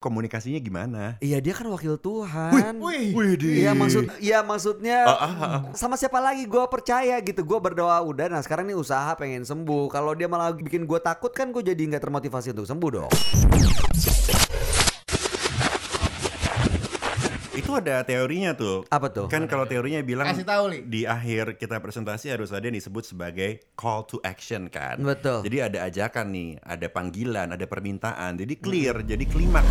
komunikasinya gimana? Iya dia kan wakil Tuhan. Wih, Wih, Iya maksud, iya maksudnya Ah, ah, ah. sama siapa lagi gue percaya gitu. Gue berdoa udah. Nah sekarang nih usaha pengen sembuh. Kalau dia malah bikin gue takut kan gue jadi nggak termotivasi untuk sembuh dong. Itu ada teorinya tuh. Apa tuh? Kan kalau teorinya bilang Kasih tahu, Li. di akhir kita presentasi harus ada yang disebut sebagai call to action kan. Betul. Jadi ada ajakan nih, ada panggilan, ada permintaan. Jadi clear, jadi klimaks.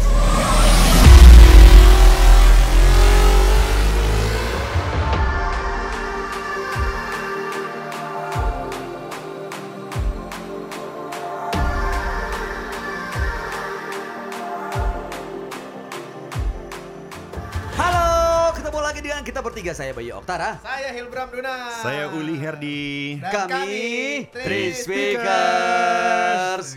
Saya Bayu Oktara. Saya Hilbram Duna. Saya Uli Herdi. Dan kami kami Three Speakers.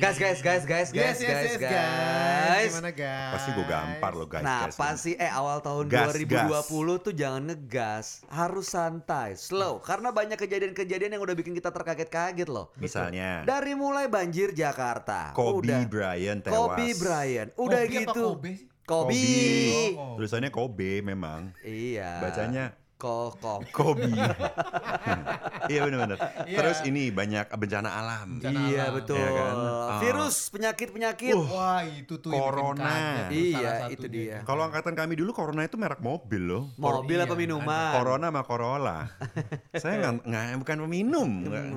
Guys, guys, guys, guys, guys, Yes, yes, guys, yes, guys. Gimana guys? Pasti gue gampar loh guys. Nah, guys. pasti eh awal tahun Gas, 2020 tuh jangan ngegas, harus santai, slow karena banyak kejadian-kejadian yang udah bikin kita terkaget-kaget loh. Misalnya Dari mulai banjir Jakarta, Kobe udah Bryant tewas. Kobe Bryant, udah Kobe apa gitu. Kobe sih? Kobe. Kobe. Oh. Tulisannya Kobe memang. Iya. Bacanya Ko ko. Kobe. iya benar-benar. Iya. Terus ini banyak bencana alam. Bencana Iya alam. betul. Iya kan? Ah. Virus, penyakit-penyakit. Wah itu tuh yang Corona. tuh, Iya, salah itu dia. Kalau angkatan kami dulu Corona itu merek mobil loh. Mobil Iya, apa minuman? Corona sama Corolla. Saya nggak nggak bukan peminum,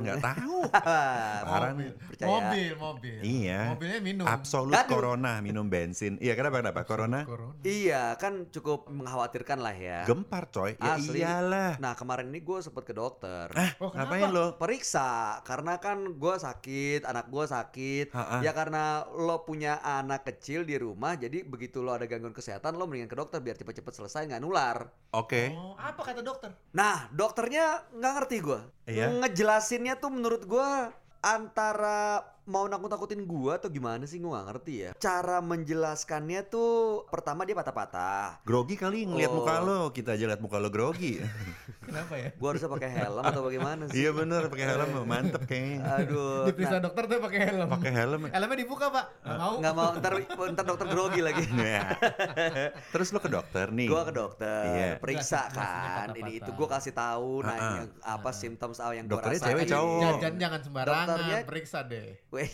nggak tahu. Parah. Percaya. Mobil, mobil. Iya. Mobilnya minum. Absolut Aduh. Corona minum bensin. Iya kenapa kenapa? Corona Corona. Iya, kan cukup mengkhawatirkan lah ya. gempar coy. Ya Asli. Iyalah. Nah kemarin ini gue sempet ke dokter. Ah, Oh, kenapa? ngapain lo? Periksa karena kan gue sakit, anak gue sakit. Ha-ha. Ya karena lo punya anak kecil di rumah, jadi begitu lo ada gangguan kesehatan lo mendingan ke dokter biar cepet-cepet selesai nggak nular. Oke. Oh, apa kata dokter? Nah dokternya nggak ngerti gue. Iya. Ngejelasinnya tuh menurut gue antara mau nakut-nakutin gua atau gimana sih gua nggak ngerti ya. Cara menjelaskannya tuh pertama dia patah-patah. Grogi kali ngeliat Oh. muka lo. Kita aja liat muka lo grogi. Kenapa ya? Gua harusnya pakai helm atau bagaimana sih? iya bener pakai helm mantep kayaknya. Aduh. Diperiksa dokter tuh pakai helm. Pakai helm. Helmnya dibuka pak? Nggak mau. nggak mau ntar ntar dokter grogi lagi. Ya. Terus lo ke dokter nih. Gua ke dokter, Iya. periksa kan. Ini itu gua kasih tahu nanya apa symptoms apa yang gua Dokternya rasain. cewek cowok. Jajan jangan sembarangan, Dokternya- periksa deh. Weh,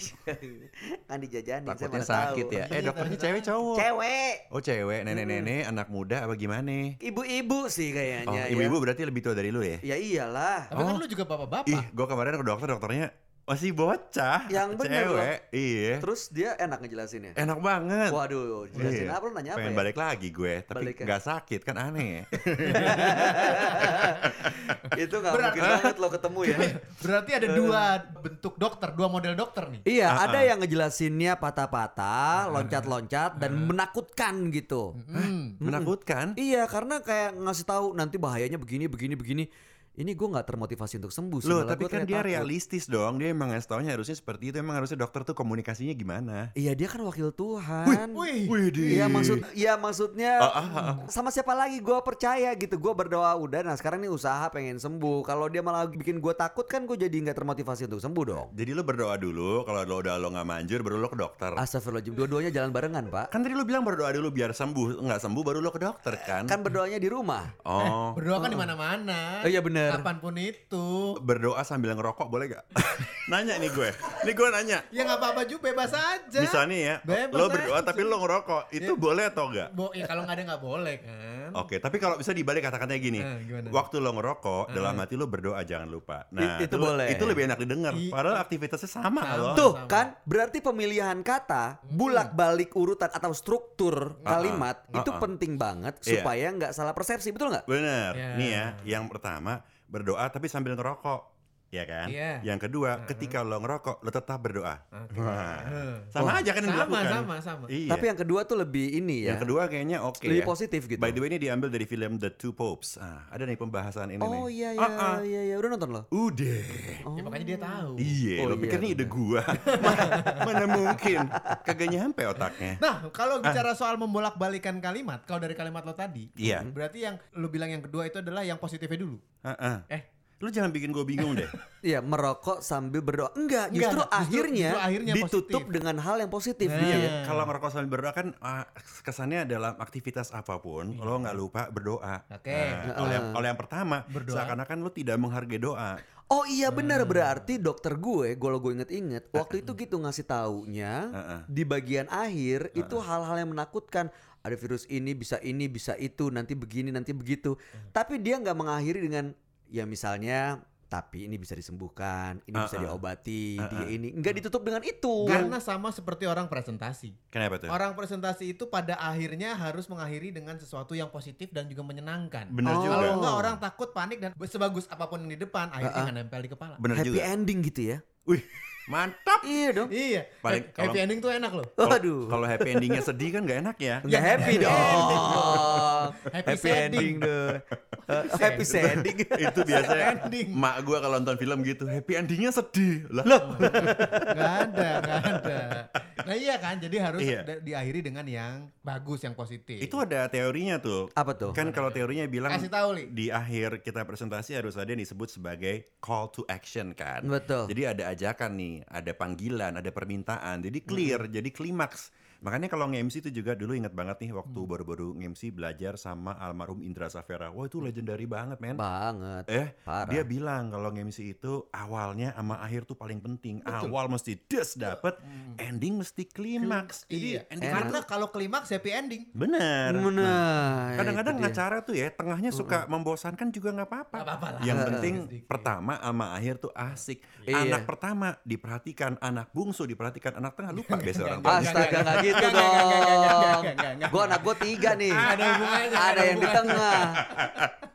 kan dijajanin saya Takutnya mana sakit tahu. ya. Eh dokternya cewek cowok. Cewek. Oh cewek, nenek-nenek, anak muda apa gimana? Ibu-ibu sih Oh, kayaknya ya. ibu-ibu berarti lebih tua dari lu ya? Ya iyalah. Tapi kan Oh. lu juga bapak-bapak. Ih, gua kemarin ke dokter, dokternya masih bocah. Yang bener Cewek, iya. Terus dia enak ngejelasinnya. Enak banget. Waduh, jelasin Iya. apa lu nanya apa Pengen ya? balik lagi gue, tapi Balik ya? nggak sakit kan aneh ya. Itu gak Berat. mungkin banget lo ketemu ya. Berarti ada dua bentuk dokter, dua model dokter nih. Iya, Ah, ada ah. yang ngejelasinnya patah-patah, loncat-loncat dan menakutkan gitu. Hmm. Menakutkan. Iya, karena kayak ngasih tahu nanti bahayanya begini, begini, begini. Ini gue nggak termotivasi untuk sembuh. Loh, tapi kan dia takut. realistis dong. Dia emang ngasih taunya harusnya seperti itu. Emang harusnya dokter tuh komunikasinya gimana? Iya, dia kan wakil Tuhan. Wih, Iya maksud, iya maksudnya Ah, ah, ah. sama siapa lagi gue percaya gitu. Gue berdoa udah. Nah sekarang nih usaha pengen sembuh. Kalau dia malah bikin gue takut kan gue jadi nggak termotivasi untuk sembuh dong. Jadi lo berdoa dulu. Kalau lo udah lo nggak manjur, baru lo ke dokter. Astagfirullahaladzim, dua-duanya jalan barengan pak. Kan tadi lo bilang berdoa dulu biar sembuh. Nggak sembuh baru lo ke dokter kan? Kan berdoanya di rumah. Oh, berdoa kan di mana-mana. Oh, iya bener. Kapan pun itu. berdoa sambil ngerokok boleh gak? nanya nih gue. Nih gue nanya. Ya nggak apa-apa juga, bebas aja. Bisa nih ya, Bebas lo berdoa aja. tapi lo ngerokok. Itu Ya. boleh atau enggak? Bo, ya kalau nggak ada nggak boleh kan. Oke, tapi kalau bisa dibalik kata-katanya gini. Eh, gimana? Waktu lo ngerokok, dalam hati lo berdoa jangan lupa. Nah, itu lo- boleh. Itu lebih enak didengar. I- Padahal aktivitasnya sama Sama. loh. Tuh sama. kan berarti pemilihan kata bulak-balik urutan atau struktur kalimat Ah, ah, itu ah. penting banget Iya. supaya nggak salah persepsi betul nggak? Bener. Ya. Nih ya, yang pertama berdoa tapi sambil ngerokok. Ya kan? Iya. Yang kedua, ketika lo ngerokok, lo tetap berdoa. Wah. Eh. Sama aja kan yang Sama, dilakukan. sama, sama. Iya. Tapi yang kedua tuh lebih ini ya. Yang kedua kayaknya oke lebih ya. positif gitu. By the way ini diambil dari film The Two Popes. Ah, ada nih pembahasan ini oh nih. iya iya Ah, ah. iya iya udah nonton lo? Udah. Ya makanya dia tahu. Iya, Oh, lo iya, pikir nih ide gua. mana, mana mungkin? Kagak nyampe otaknya. Nah, kalau bicara soal membolak-balikan kalimat, kalau dari kalimat lo tadi, Iya. berarti yang lo bilang yang kedua itu adalah yang positifnya dulu. Heeh. Eh, Lu jangan bikin gue bingung deh. Iya, merokok sambil berdoa. Enggak, Enggak, justru, justru- akhirnya, justru akhirnya ditutup positif. dengan hal yang positif Nah. gitu ya. Iya, kalau ngerokok sambil berdoa kan ah, kesannya dalam aktivitas apa pun lo nggak lupa berdoa. Oke. Nah, kalau yang kalau yang pertama Berdoa. seakan-akan lo tidak menghargai doa. Oh iya benar berarti dokter gue, kalau gue inget-inget, waktu itu gitu ngasih taunya Heeh. di bagian akhir itu hal-hal yang menakutkan. Ada virus ini bisa ini bisa itu nanti begini nanti begitu. Tapi dia nggak mengakhiri dengan ya misalnya tapi ini bisa disembuhkan, ini bisa Heeh. diobati, Heeh. dia ini nggak ditutup dengan itu. Karena sama seperti orang presentasi. Kenapa tuh? Orang presentasi itu pada akhirnya harus mengakhiri dengan sesuatu yang positif dan juga menyenangkan. Bener Oh. juga. Kalau enggak orang takut panik dan sebagus apa pun yang di depan akhirnya Uh-uh. nggak nempel di kepala. Bener Happy juga. ending gitu ya. Wih, mantap. Iya dong. Iya. Paling happy ending tuh enak loh. Waduh. Kalau happy endingnya sedih kan nggak enak ya. Nggak happy happy dong. Happy ending deh. Eh, happy setting. Itu biasanya ending. mak gue kalau nonton film gitu happy endingnya sedih lah. Nggak ada, nggak ada. Nah iya kan, jadi harus Iya. diakhiri dengan yang bagus, yang positif. Itu ada teorinya tuh. Apa tuh? Kan kalau teorinya bilang Kasih tahu li. di akhir kita presentasi harus ada yang disebut sebagai call to action kan. Betul. Jadi ada ajakan nih, ada panggilan, ada permintaan. Jadi clear, jadi klimaks. Makanya kalau nge-MC itu juga dulu inget banget nih waktu baru-baru nge-MC belajar sama almarhum Indra Safera. Wah itu legendary banget men. Banget. Eh, Parah. dia bilang kalau nge-MC itu awalnya sama akhir tuh paling penting. Awal mesti des dapet, ending mesti klimaks. Jadi Iya. ending Karena kalau klimaks happy ending. bener. Nah, Kadang-kadang dia. ngacara tuh ya tengahnya suka membosankan juga nggak apa-apa. Nggak. Yang penting pertama sama akhir tuh asik. Iya. Anak pertama diperhatikan, anak bungsu diperhatikan, anak tengah lupa biasa orang. Astaga nggak gitu nggak, dong. Gue anak gue tiga nih. Ada hubungannya, Ada yang di tengah.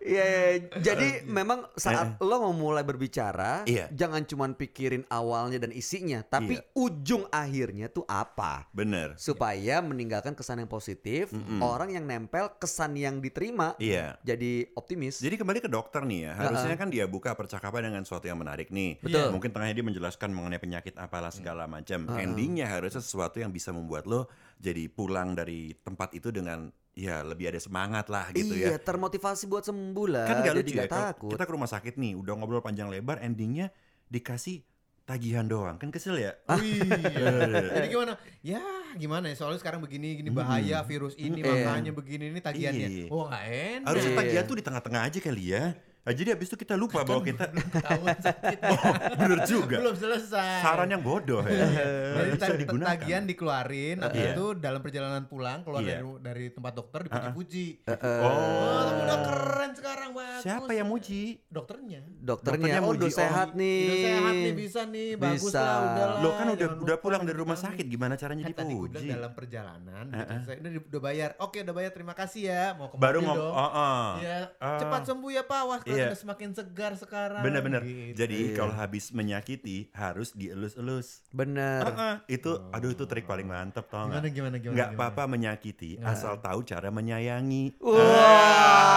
Iya, iya. jadi memang saat lo mau mulai berbicara, Iya. jangan cuman pikirin awalnya dan isinya, tapi Iya. ujung akhirnya tuh apa. Bener. Supaya meninggalkan kesan yang positif, orang yang nempel kesan yang diterima Iya. jadi optimis. Jadi kembali ke dokter nih ya, harusnya kan dia buka percakapan dengan sesuatu yang menarik nih. Betul. Mungkin tengahnya dia menjelaskan mengenai penyakit apalah segala macam. Endingnya harusnya sesuatu yang bisa membuat lo jadi pulang dari tempat itu dengan ya lebih ada semangat lah gitu iya, ya. termotivasi buat sembuh lah. Kan gak jadi lucu ya takut. kita ke rumah sakit nih, udah ngobrol panjang lebar, endingnya dikasih tagihan doang. Kan kesel ya? Iya. Jadi gimana? Ya gimana ya? Soalnya sekarang begini gini bahaya virus ini Iya. makanya begini ini tagihannya. Iya. Oh nggak enak. Harusnya Iya. tagihan tuh di tengah-tengah aja kali ya. Nah, jadi habis itu kita lupa bahwa kita Ketahuan sakit. bener juga. Belum selesai. Saran yang bodoh ya. Jadi bisa digunakan. tagihan dikeluarin, habis Iya. itu dalam perjalanan pulang keluar Iya. dari dari tempat dokter dipuji-puji. Eh, Oh, Oh. tapi udah keren sekarang bagus. Siapa yang muji? Dokternya. Dokternya, Dokternya oh muji, udah oh, sehat nih. Udah sehat nih bisa nih, bagus Bisa. lah udah lah. Lo kan udah udah pulang dari gitu rumah kan. sakit, gimana caranya Kan dipuji? dalam perjalanan, gitu. Saya udah, udah bayar. Oke, udah bayar. Terima kasih ya. Mau ke Baru dong. oh, oh. Iya, Ah. cepat sembuh ya Pak. Wah, Iya. udah semakin segar sekarang. Bener-bener. Gitu. Jadi Iya. kalau habis menyakiti harus dielus-elus. Bener. Ah, itu, aduh itu trik paling mantep tau Gimana nggak? gimana gimana. Nggak gimana? apa-apa menyakiti, asal tahu cara menyayangi.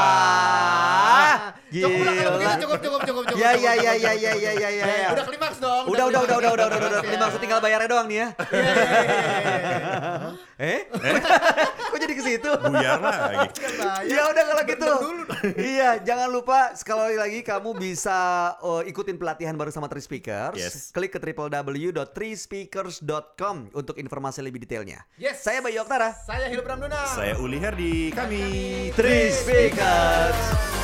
Wah, Cukup lah kalau begitu gila. cukup cukup cukup cukup. Ya ya ya ya ya ya ya ya. Eh, Udah klimaks dong. Udah udah udah udah udah udah udah klimaks ya. Tinggal bayarnya doang nih ya. Iya, iya. Eh? Kok jadi ke situ? Buyar lagi. Ya udah kalau gitu. Iya, jangan lupa sekali lagi kamu bisa uh, ikutin pelatihan baru sama Three Speakers. Yes. Klik ke www.threespeakers.com untuk informasi lebih detailnya. Yes. Saya Bayu Oktara. Saya Hilbram Duna. Saya Uli Herdi, kami Three Speakers.